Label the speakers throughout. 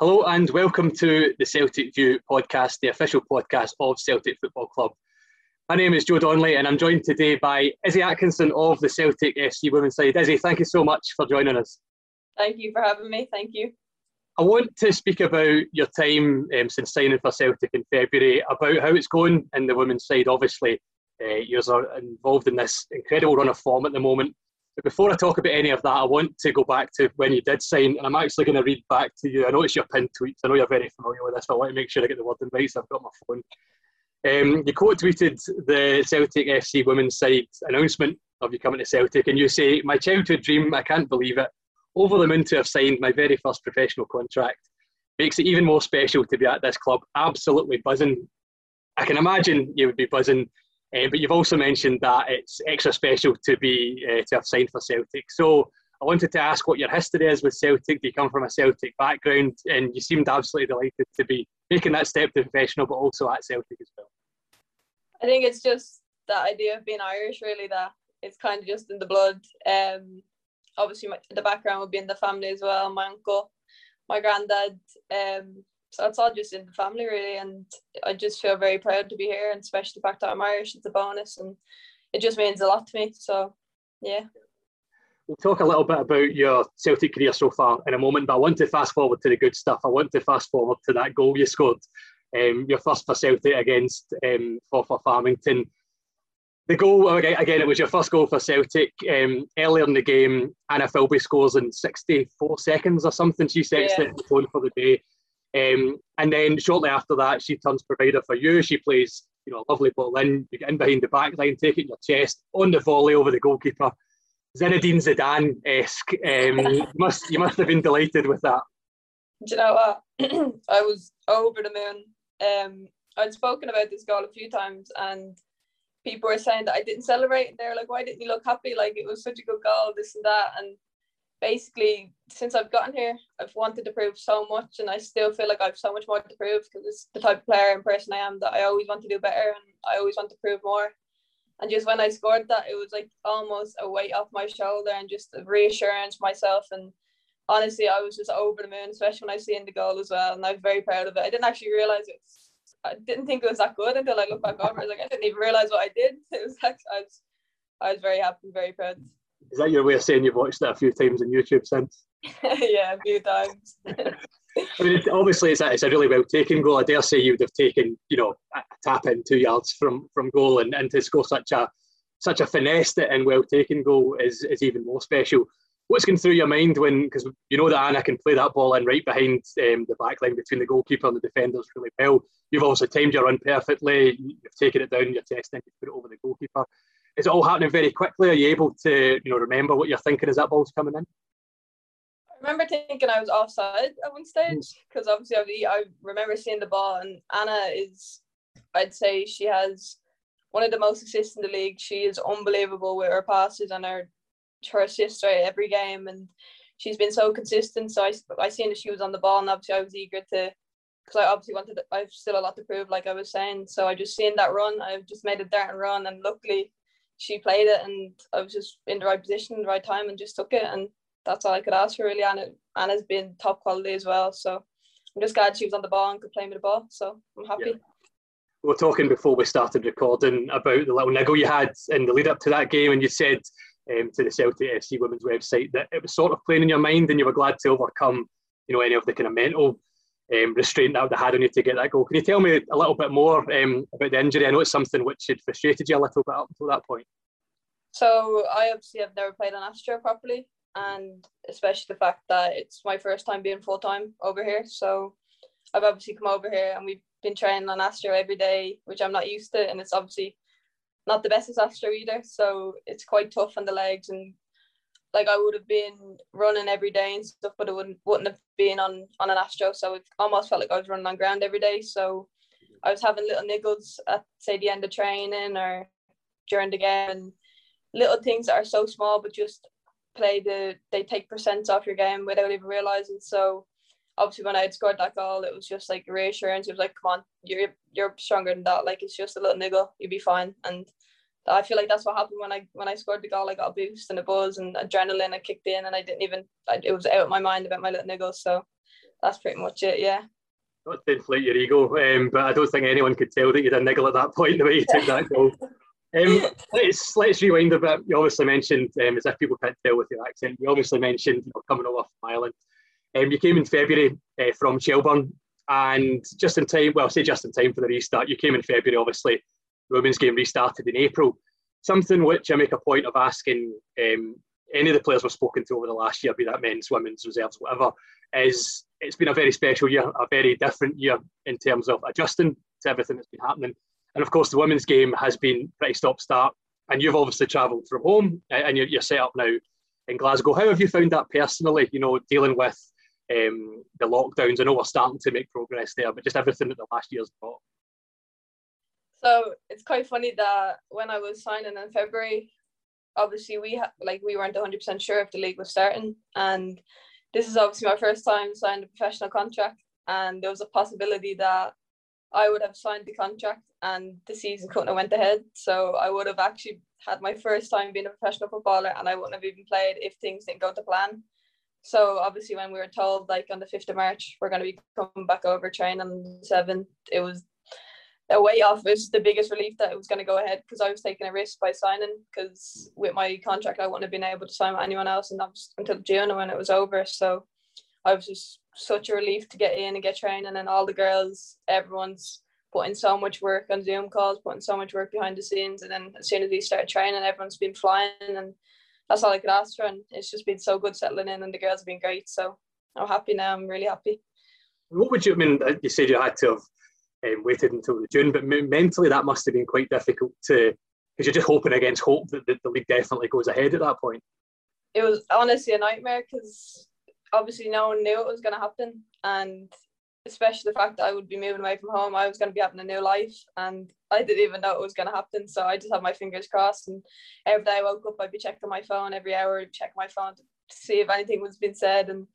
Speaker 1: Hello and welcome to the Celtic View podcast, the official podcast of Celtic Football Club. My name is Joe Donnelly and I'm joined today by Izzy Atkinson of the Celtic FC Women's Side. Izzy, thank you so much for joining us.
Speaker 2: Thank you for having me. Thank you.
Speaker 1: I want to speak about your time um, since signing for Celtic in February, about how it's going in the women's side. Obviously, uh, you are involved in this incredible run of form at the moment. But before I talk about any of that, I want to go back to when you did sign, and I'm actually going to read back to you. I know it's your pinned tweets. I know you're very familiar with this, but I want to make sure I get the word in right, so I've got my phone. Um, you quote tweeted the Celtic FC women's side announcement of you coming to Celtic, and you say, My childhood dream, I can't believe it over the moon to have signed my very first professional contract. Makes it even more special to be at this club. Absolutely buzzing. I can imagine you would be buzzing, uh, but you've also mentioned that it's extra special to be uh, to have signed for Celtic. So I wanted to ask what your history is with Celtic. Do you come from a Celtic background? And you seemed absolutely delighted to be making that step to professional, but also at Celtic as well.
Speaker 2: I think it's just that idea of being Irish, really, that it's kind of just in the blood. Um, obviously my, the background would be in the family as well. My uncle, my granddad. Um, so it's all just in the family really, and I just feel very proud to be here, and especially the fact that I'm Irish. It's a bonus, and it just means a lot to me. So, yeah.
Speaker 1: We'll talk a little bit about your Celtic career so far in a moment, but I want to fast forward to the good stuff. I want to fast forward to that goal you scored, um, your first for Celtic against um, Forfar Farmington the goal again, it was your first goal for Celtic. Um, earlier in the game, Anna Filbey scores in 64 seconds or something. She sets yeah. the tone for the day. Um, and then shortly after that, she turns provider for you. She plays, you know, a lovely ball in. You get in behind the back line, take it in your chest on the volley over the goalkeeper. Zinedine Zidane esque. Um, you must you must have been delighted with that.
Speaker 2: Do you know what? I was over the moon. Um, I'd spoken about this goal a few times, and people were saying that I didn't celebrate. And they were like, why didn't you look happy? Like it was such a good goal, this and that. And basically, since I've gotten here, I've wanted to prove so much. And I still feel like I have so much more to prove because it's the type of player and person I am that I always want to do better and I always want to prove more. And just when I scored that, it was like almost a weight off my shoulder and just a reassurance myself. And honestly, I was just over the moon, especially when I seen the goal as well. And I was very proud of it. I didn't actually realize it I didn't think it was that good until I looked back over. I was like, I didn't even realize what I did. It was like I was, I was very happy, very proud.
Speaker 1: Is that your way of saying you've watched it a few times on YouTube since?
Speaker 2: yeah, a few times.
Speaker 1: I mean, obviously, it's a, it's a really well taken goal. I dare say you would have taken, you know, a tap in two yards from from goal, and, and to score such a such a finessed and well taken goal is is even more special what's going through your mind when because you know that Anna can play that ball in right behind um, the back line between the goalkeeper and the defenders really well. You've also timed your run perfectly. You've taken it down, you're testing, you put it over the goalkeeper. Is it all happening very quickly? Are you able to you know remember what you're thinking as that ball's coming in?
Speaker 2: I remember thinking I was offside at one stage because hmm. obviously I remember seeing the ball and Anna is, I'd say she has one of the most assists in the league. She is unbelievable with her passes and her her assist right every game, and she's been so consistent. So I, I seen that she was on the ball, and obviously I was eager to, because I obviously wanted. I've still a lot to prove, like I was saying. So I just seen that run. I've just made a dart and run, and luckily she played it, and I was just in the right position, the right time, and just took it. And that's all I could ask for really. And Anna's been top quality as well. So I'm just glad she was on the ball and could play me the ball. So I'm happy. Yeah
Speaker 1: we were talking before we started recording about the little niggle you had in the lead up to that game, and you said um, to the Celtic FC women's website that it was sort of playing in your mind and you were glad to overcome, you know, any of the kind of mental um, restraint that would have had on you to get that goal. Can you tell me a little bit more um, about the injury? I know it's something which had frustrated you a little bit up until that point.
Speaker 2: So I obviously have never played on Astro properly, and especially the fact that it's my first time being full time over here. So I've obviously come over here and we've been training on Astro every day, which I'm not used to, and it's obviously not the best as Astro either. So it's quite tough on the legs and like I would have been running every day and stuff, but it wouldn't wouldn't have been on on an Astro. So it almost felt like I was running on ground every day. So I was having little niggles at say the end of training or during the game and little things that are so small but just play the they take percent off your game without even realizing. So obviously when I had scored that goal, it was just like reassurance. It was like, come on, you're you're stronger than that. Like it's just a little niggle, you'll be fine. And I feel like that's what happened when I when I scored the goal. I got a boost and a buzz and adrenaline. I kicked in and I didn't even. I, it was out of my mind about my little niggle. So that's pretty much it. Yeah.
Speaker 1: Not to inflate your ego, um, but I don't think anyone could tell that you had a niggle at that point the way you took that goal. Um, let's let's rewind a bit. You obviously mentioned, um, as if people can't tell with your accent, you obviously mentioned you know, coming over from Ireland. Um, you came in February uh, from Shelbourne, and just in time, well, I say just in time for the restart. You came in February, obviously. Women's game restarted in April. Something which I make a point of asking um, any of the players we've spoken to over the last year, be that men's, women's, reserves, whatever, is it's been a very special year, a very different year in terms of adjusting to everything that's been happening. And of course, the women's game has been pretty stop start. And you've obviously travelled from home and you're, you're set up now in Glasgow. How have you found that personally, you know, dealing with um, the lockdowns? I know we're starting to make progress there, but just everything that the last year's brought.
Speaker 2: So it's quite funny that when I was signing in February, obviously we ha- like we weren't 100% sure if the league was starting. And this is obviously my first time signing a professional contract. And there was a possibility that I would have signed the contract and the season couldn't have went ahead. So I would have actually had my first time being a professional footballer and I wouldn't have even played if things didn't go to plan. So obviously when we were told like on the 5th of March we're going to be coming back over training on the 7th it was a weight off was the biggest relief that it was going to go ahead because I was taking a risk by signing because with my contract I wouldn't have been able to sign with anyone else and that was until June when it was over. So I was just such a relief to get in and get training and then all the girls everyone's putting so much work on Zoom calls putting so much work behind the scenes and then as soon as we started training everyone's been flying and that's all I could ask for and it's just been so good settling in and the girls have been great. So I'm happy now I'm really happy.
Speaker 1: What would you I mean uh, you said you had to have um, waited until the June. But mentally, that must have been quite difficult to because you're just hoping against hope that the, league definitely goes ahead at that point.
Speaker 2: It was honestly a nightmare because obviously no one knew it was going to happen, and especially the fact that I would be moving away from home, I was going to be having a new life, and I didn't even know it was going to happen. So I just had my fingers crossed, and every day I woke up, I'd be checking my phone every hour, check my phone to see if anything was being said, and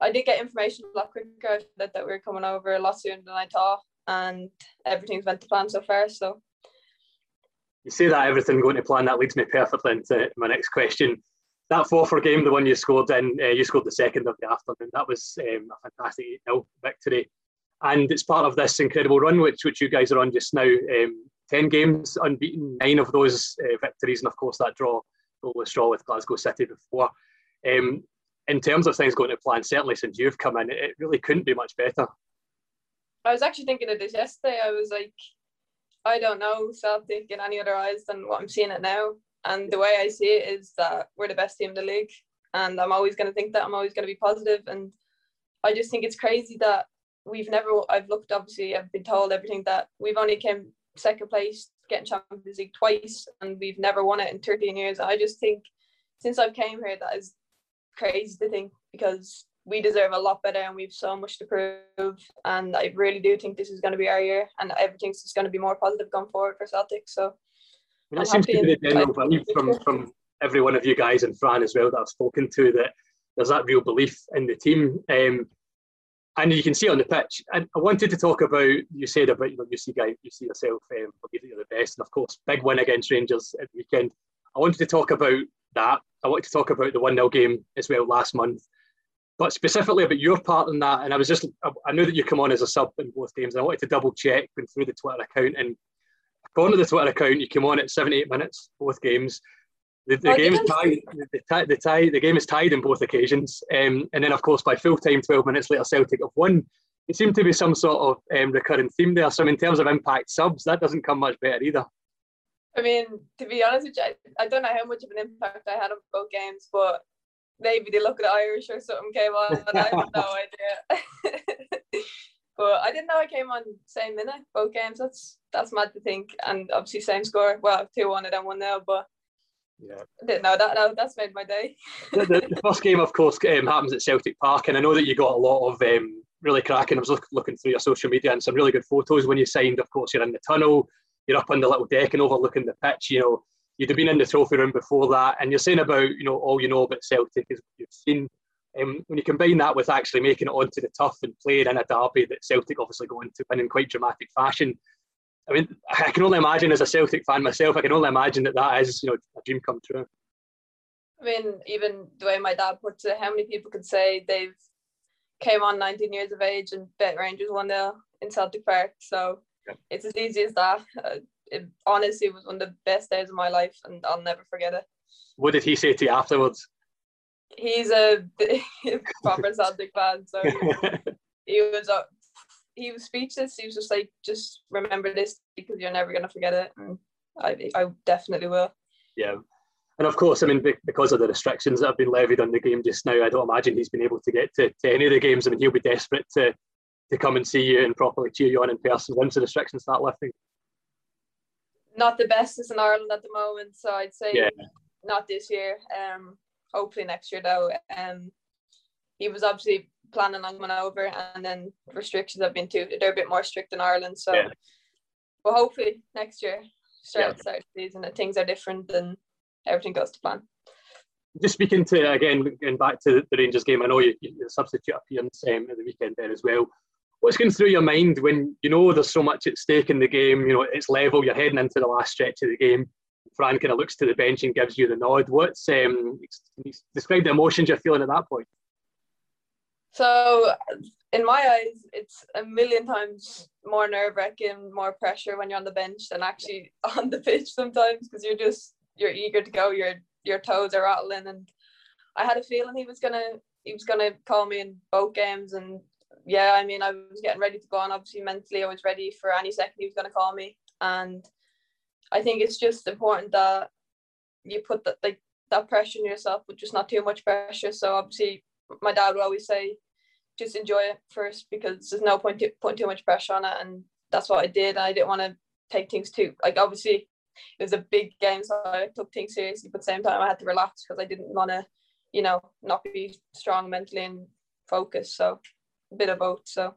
Speaker 2: I did get information a lot quicker that, that we were coming over a lot sooner than I thought and everything's went to plan so far. So
Speaker 1: you say that everything going to plan. That leads me perfectly into my next question. That Forfar game, the one you scored in, uh, you scored the second of the afternoon. That was um, a fantastic 8 victory, and it's part of this incredible run which which you guys are on just now. Um, Ten games unbeaten, nine of those uh, victories, and of course that draw goalless draw with Glasgow City before. Um, in terms of things going to plan, certainly since you've come in, it really couldn't be much better.
Speaker 2: I was actually thinking of this yesterday. I was like, I don't know Celtic in any other eyes than what I'm seeing it now. And the way I see it is that we're the best team in the league. And I'm always going to think that. I'm always going to be positive. And I just think it's crazy that we've never, I've looked, obviously, I've been told everything that we've only came second place, getting Champions League twice, and we've never won it in 13 years. I just think since I've came here, that is crazy to think because we deserve a lot better and we've so much to prove. And I really do think this is going to be our year and everything's just going to be more positive going forward for Celtic. So
Speaker 1: well, it seems to be the general belief from, from every one of you guys and Fran as well that I've spoken to that there's that real belief in the team. Um, and you can see on the pitch. And I wanted to talk about you said about you know you see guys you see yourself um, believe that you're the best, and of course big win against Rangers at the weekend. I wanted to talk about that. I wanted to talk about the one 0 game as well last month but specifically about your part in that, and I was just, I knew that you come on as a sub in both games, I wanted to double check going through the Twitter account. And going to the Twitter account, you came on at 78 minutes, both games. The, the oh, game is tied. The, the, the, tie, the game is tied in both occasions, um, and then of course by full time, 12 minutes later, Celtic have won. It seemed to be some sort of um, recurring theme there. So in terms of impact subs, that doesn't come much better either.
Speaker 2: I mean, to be honest with you, I, I don't know how much of an impact I had on both games, but maybe they look at Irish or something came on, and I have no idea. but I didn't know I came on same minute both games. That's that's mad to think, and obviously same score. Well, two one and then one now, but. Yeah. I didn't know that. No, that's made my day.
Speaker 1: the, the, the, first game, of course, um, happens at Celtic Park, and I know that you got a lot of um, really cracking. I was look, looking through your social media and some really good photos when you signed. Of course, you're in the tunnel, you're up on the little deck and overlooking the pitch. You know, you'd have been in the trophy room before that, and you're saying about you know all you know about Celtic is you've seen. Um, when you combine that with actually making it onto the turf and playing in a derby that Celtic obviously go into win in quite dramatic fashion, I mean, I can only imagine as a Celtic fan myself, I can only imagine that that is you know a dream come true.
Speaker 2: I mean, even the way my dad puts it, how many people could say they've came on 19 years of age and bet Rangers 1 0 in Celtic Park. So yeah. it's as easy as that. It honestly was one of the best days of my life and I'll never forget it.
Speaker 1: What did he say to you afterwards?
Speaker 2: He's a proper Celtic fan, so he was uh, he was speechless. He was just like, just remember this because you're never gonna forget it. And I I definitely will.
Speaker 1: Yeah. And of course, I mean, because of the restrictions that have been levied on the game just now, I don't imagine he's been able to get to, to any of the games. I mean, he'll be desperate to, to come and see you and properly cheer you on in person once the restrictions start lifting.
Speaker 2: Not the bestest in Ireland at the moment, so I'd say yeah. not this year. Um, hopefully next year though. Um, he was obviously planning on coming over, and then restrictions have been too. They're a bit more strict in Ireland, so. Yeah. But hopefully next year, start yeah. start season, that things are different and everything goes to plan.
Speaker 1: Just speaking to again, going back to the Rangers game, I know you, you substitute appearance um, at the weekend there as well. What's going through your mind when you know there's so much at stake in the game? You know it's level. You're heading into the last stretch of the game. Fran kind of looks to the bench and gives you the nod. What's um, describe the emotions you're feeling at that point?
Speaker 2: So, in my eyes, it's a million times more nerve wracking, more pressure when you're on the bench than actually on the pitch sometimes because you're just you're eager to go. Your your toes are rattling, and I had a feeling he was gonna he was gonna call me in both games, and yeah, I mean I was getting ready to go on. Obviously, mentally, I was ready for any second he was gonna call me, and I think it's just important that you put that like that pressure on yourself, but just not too much pressure. So obviously, my dad would always say just enjoy it first because there's no point to putting too much pressure on it and that's what I did I didn't want to take things too like obviously it was a big game so I took things seriously but at the same time I had to relax because I didn't want to you know not be strong mentally and focused so bit of both so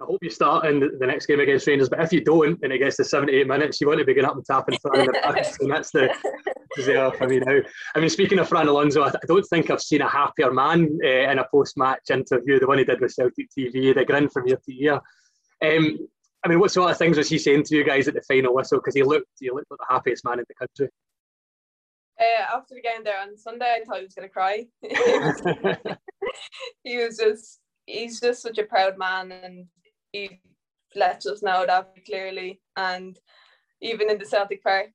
Speaker 1: I hope you start in the next game against Rangers, but if you don't, and it gets to 78 minutes, you want to be getting up and tapping Fran in the back, and that's the yeah, I mean, now, I mean, speaking of Fran Alonso, I, don't think I've seen a happier man uh, in a post-match interview. The one he did with Celtic TV, the grin from year to year. Um, I mean, what sort of things was he saying to you guys at the final whistle? Because he looked, he looked like the happiest man in the country.
Speaker 2: Uh, after the game there on Sunday, I thought he was going to cry. he was just, he's just such a proud man, and he lets us know that clearly. And even in the Celtic Park,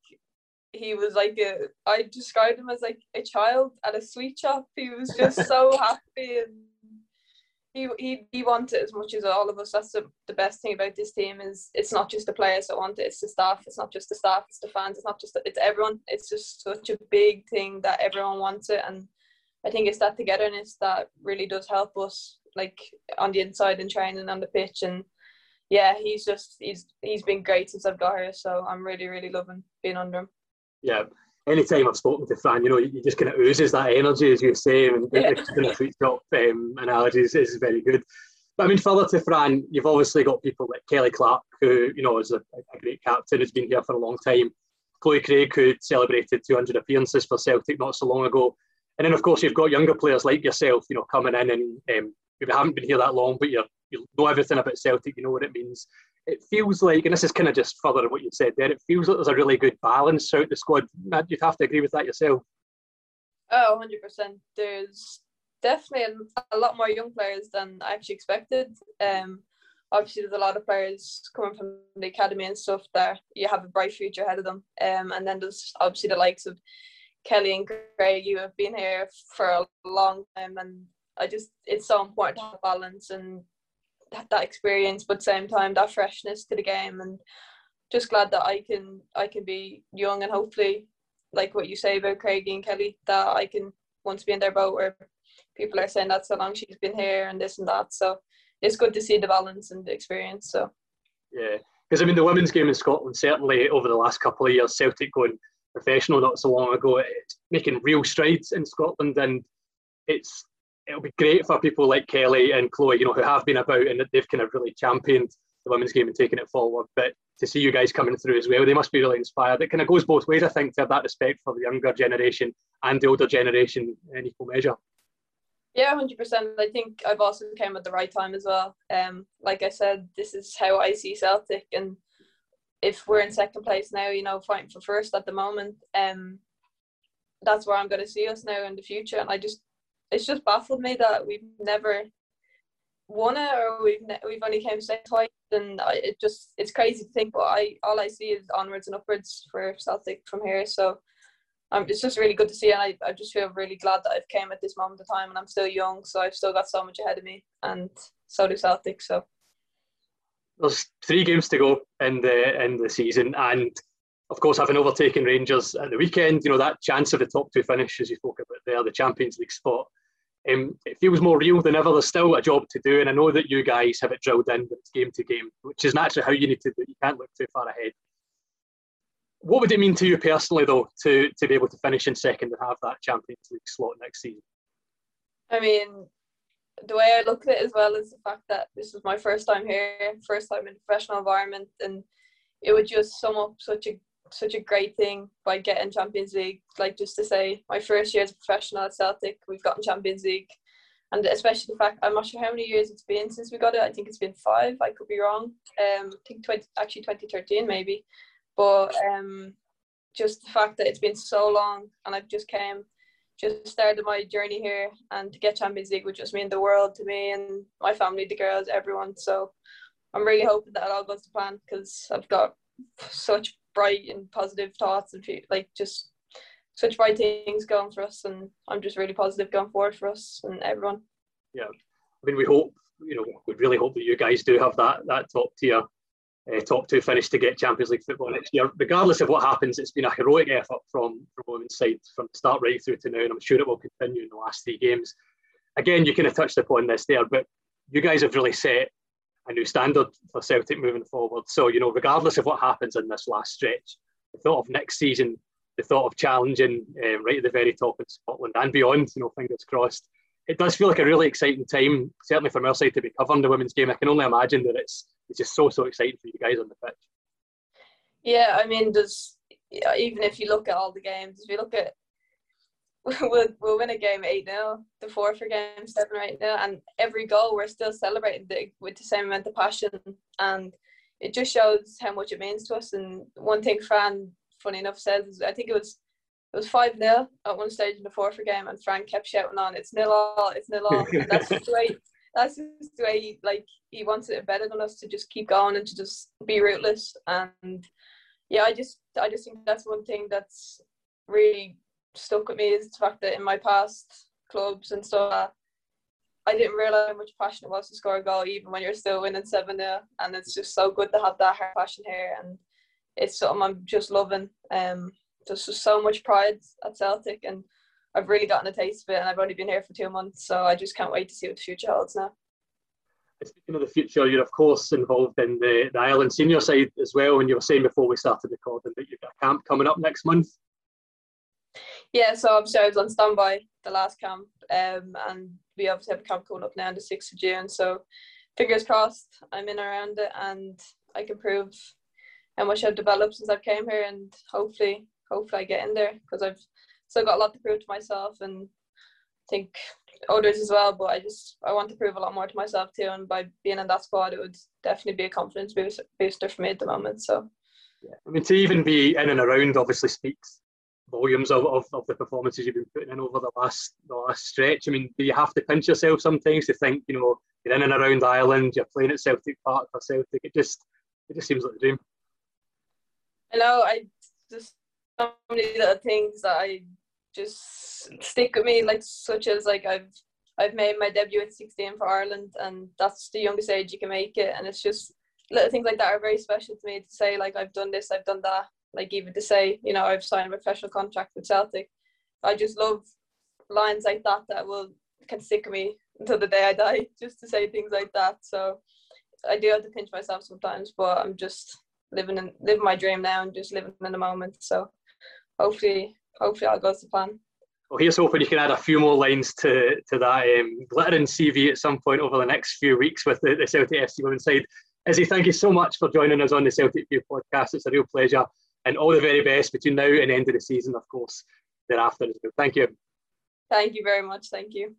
Speaker 2: he was like a I described him as like a child at a sweet shop. He was just so happy and he, he he wanted as much as all of us. That's the, the best thing about this team is it's not just the players that want it, it's the staff. It's not just the staff, it's the fans, it's not just the, it's everyone. It's just such a big thing that everyone wants it and I think it's that togetherness that really does help us like on the inside and training on the pitch and yeah, he's just he's he's been great since I've got here. So I'm really, really loving being under him
Speaker 1: yeah, anytime I've spoken to Fran, you know, you just kind of oozes that energy, as you say, and yeah. the kind of sweet shop um, analogies is very good. But I mean, further to Fran, you've obviously got people like Kelly Clark, who, you know, is a, a great captain, has been here for a long time. Chloe Craig, who celebrated 200 appearances for Celtic not so long ago. And then, of course, you've got younger players like yourself, you know, coming in and um, maybe haven't been here that long, but you you know everything about Celtic, you know what it means it feels like, and this is kind of just further what you said there, it feels like there's a really good balance throughout the squad. You'd have to agree with that yourself.
Speaker 2: Oh, 100%. There's definitely a lot more young players than I actually expected. Um, obviously, there's a lot of players coming from the academy and stuff there. You have a bright future ahead of them. Um, and then there's obviously the likes of Kelly and Craig, you have been here for a long time. And I just, it's so important to have balance and that that experience, but same time that freshness to the game, and just glad that I can I can be young and hopefully, like what you say about Craigie and Kelly, that I can once be in their boat where people are saying that so long she's been here and this and that. So it's good to see the balance and the experience. So
Speaker 1: yeah, because I mean the women's game in Scotland certainly over the last couple of years, Celtic going professional not so long ago, it's making real strides in Scotland and it's it'll be great for people like Kelly and Chloe, you know, who have been about and that they've kind of really championed the women's game and taken it forward. But to see you guys coming through as well, they must be really inspired. It kind of goes both ways, I think, to have that respect for the younger generation and the older generation in equal measure.
Speaker 2: Yeah, hundred percent. I think I've also came at the right time as well. Um, like I said, this is how I see Celtic, and if we're in second place now, you know, fighting for first at the moment, um, that's where I'm going to see us now in the future. And I just it's just baffled me that we've never won it or we've we've only came second twice, and I, it just it's crazy to think. But I all I see is onwards and upwards for Celtic from here. So um, it's just really good to see, and I, I just feel really glad that I've came at this moment of time, and I'm still young, so I've still got so much ahead of me, and so do Celtic. So
Speaker 1: there's three games to go in the in the season, and of course, having overtaken Rangers at the weekend, you know that chance of the top two finish, as you spoke about there, the Champions League spot. Um, it feels more real than ever. There's still a job to do, and I know that you guys have it drilled in, but it's game to game, which is naturally how you need to do. You can't look too far ahead. What would it mean to you personally, though, to, to be able to finish in second and have that Champions League slot next season?
Speaker 2: I mean, the way I look at it as well is the fact that this was my first time here, first time in a professional environment, and it would just sum up such a such a great thing by getting Champions League. Like just to say, my first year as a professional at Celtic, we've gotten Champions League, and especially the fact I'm not sure how many years it's been since we got it. I think it's been five. I could be wrong. Um, I think 20, actually 2013 maybe. But um, just the fact that it's been so long and I've just came, just started my journey here, and to get Champions League would just mean the world to me and my family, the girls, everyone. So I'm really hoping that it all goes to plan because I've got such bright and positive thoughts and like just such bright things going for us, and I'm just really positive going forward for us and everyone.
Speaker 1: Yeah, I mean, we hope you know we really hope that you guys do have that that top tier uh, top two finish to get Champions League football next year. Regardless of what happens, it's been a heroic effort from from women's side from the start right through to now, and I'm sure it will continue in the last three games. Again, you kind of touched upon this there, but you guys have really set a new standard for Celtic moving forward. So you know, regardless of what happens in this last stretch, the thought of next season, the thought of challenging um, right at the very top in Scotland and beyond, you know, fingers crossed. It does feel like a really exciting time, certainly from our side, to be covering the women's game. I can only imagine that it's it's just so so exciting for you guys on the pitch.
Speaker 2: Yeah, I mean, there's even if you look at all the games, if you look at we'll, we'll win a game 8 0, the Forfar game 7 right now, and every goal we're still celebrating the, with the same amount of passion. And it just shows how much it means to us. And one thing Fran, funny enough, says, I think it was it was 5 0 at one stage in the Forfar game, and Fran kept shouting on, It's nil all, it's nil all. that's just the way that's just the way he like he wants it better than us to just keep going and to just be rootless and yeah I just I just think that's one thing that's really stuck with me is the fact that in my past clubs and stuff I didn't realize how much passion it was to score a goal even when you're still winning 7 0 and it's just so good to have that passion here and it's something I'm just loving um there's just so much pride at Celtic and I've really gotten a taste of it, and I've only been here for two months, so I just can't wait to see what the future holds now.
Speaker 1: Speaking of the future, you're of course involved in the, the Ireland senior side as well, and you were saying before we started recording that you've got a camp coming up next month.
Speaker 2: Yeah, so obviously I was on standby the last camp, um, and we obviously have a camp coming up now on the 6th of June, so fingers crossed I'm in around it and I can prove how much I've developed since I've came here and hopefully hopefully I get in there because I've still got a lot to prove to myself and I think others as well. But I just I want to prove a lot more to myself too. And by being in that squad, it would definitely be a confidence booster for me at the moment. So
Speaker 1: yeah, I mean to even be in and around obviously speaks volumes of, of, of the performances you've been putting in over the last the last stretch. I mean, do you have to pinch yourself sometimes to think, you know, you're in and around Ireland, you're playing at Celtic Park for Celtic. It just it just seems like a dream.
Speaker 2: I know. I just so many little things that I just stick with me, like such as like I've I've made my debut at 16 for Ireland, and that's the youngest age you can make it, and it's just little things like that are very special to me to say like I've done this, I've done that, like even to say you know I've signed a professional contract with Celtic. I just love lines like that that will can stick me until the day I die, just to say things like that. So I do have to pinch myself sometimes, but I'm just living in living my dream now and just living in the moment. So hopefully hopefully all goes to plan.
Speaker 1: Well, here's hoping you can add a few more lines to, to that um, glittering CV at some point over the next few weeks with the, the Celtic FC women's side. Izzy, thank you so much for joining us on the Celtic View podcast. It's a real pleasure, and all the very best between now and end of the season, of course, thereafter as well. Thank you.
Speaker 2: Thank you very much. Thank you.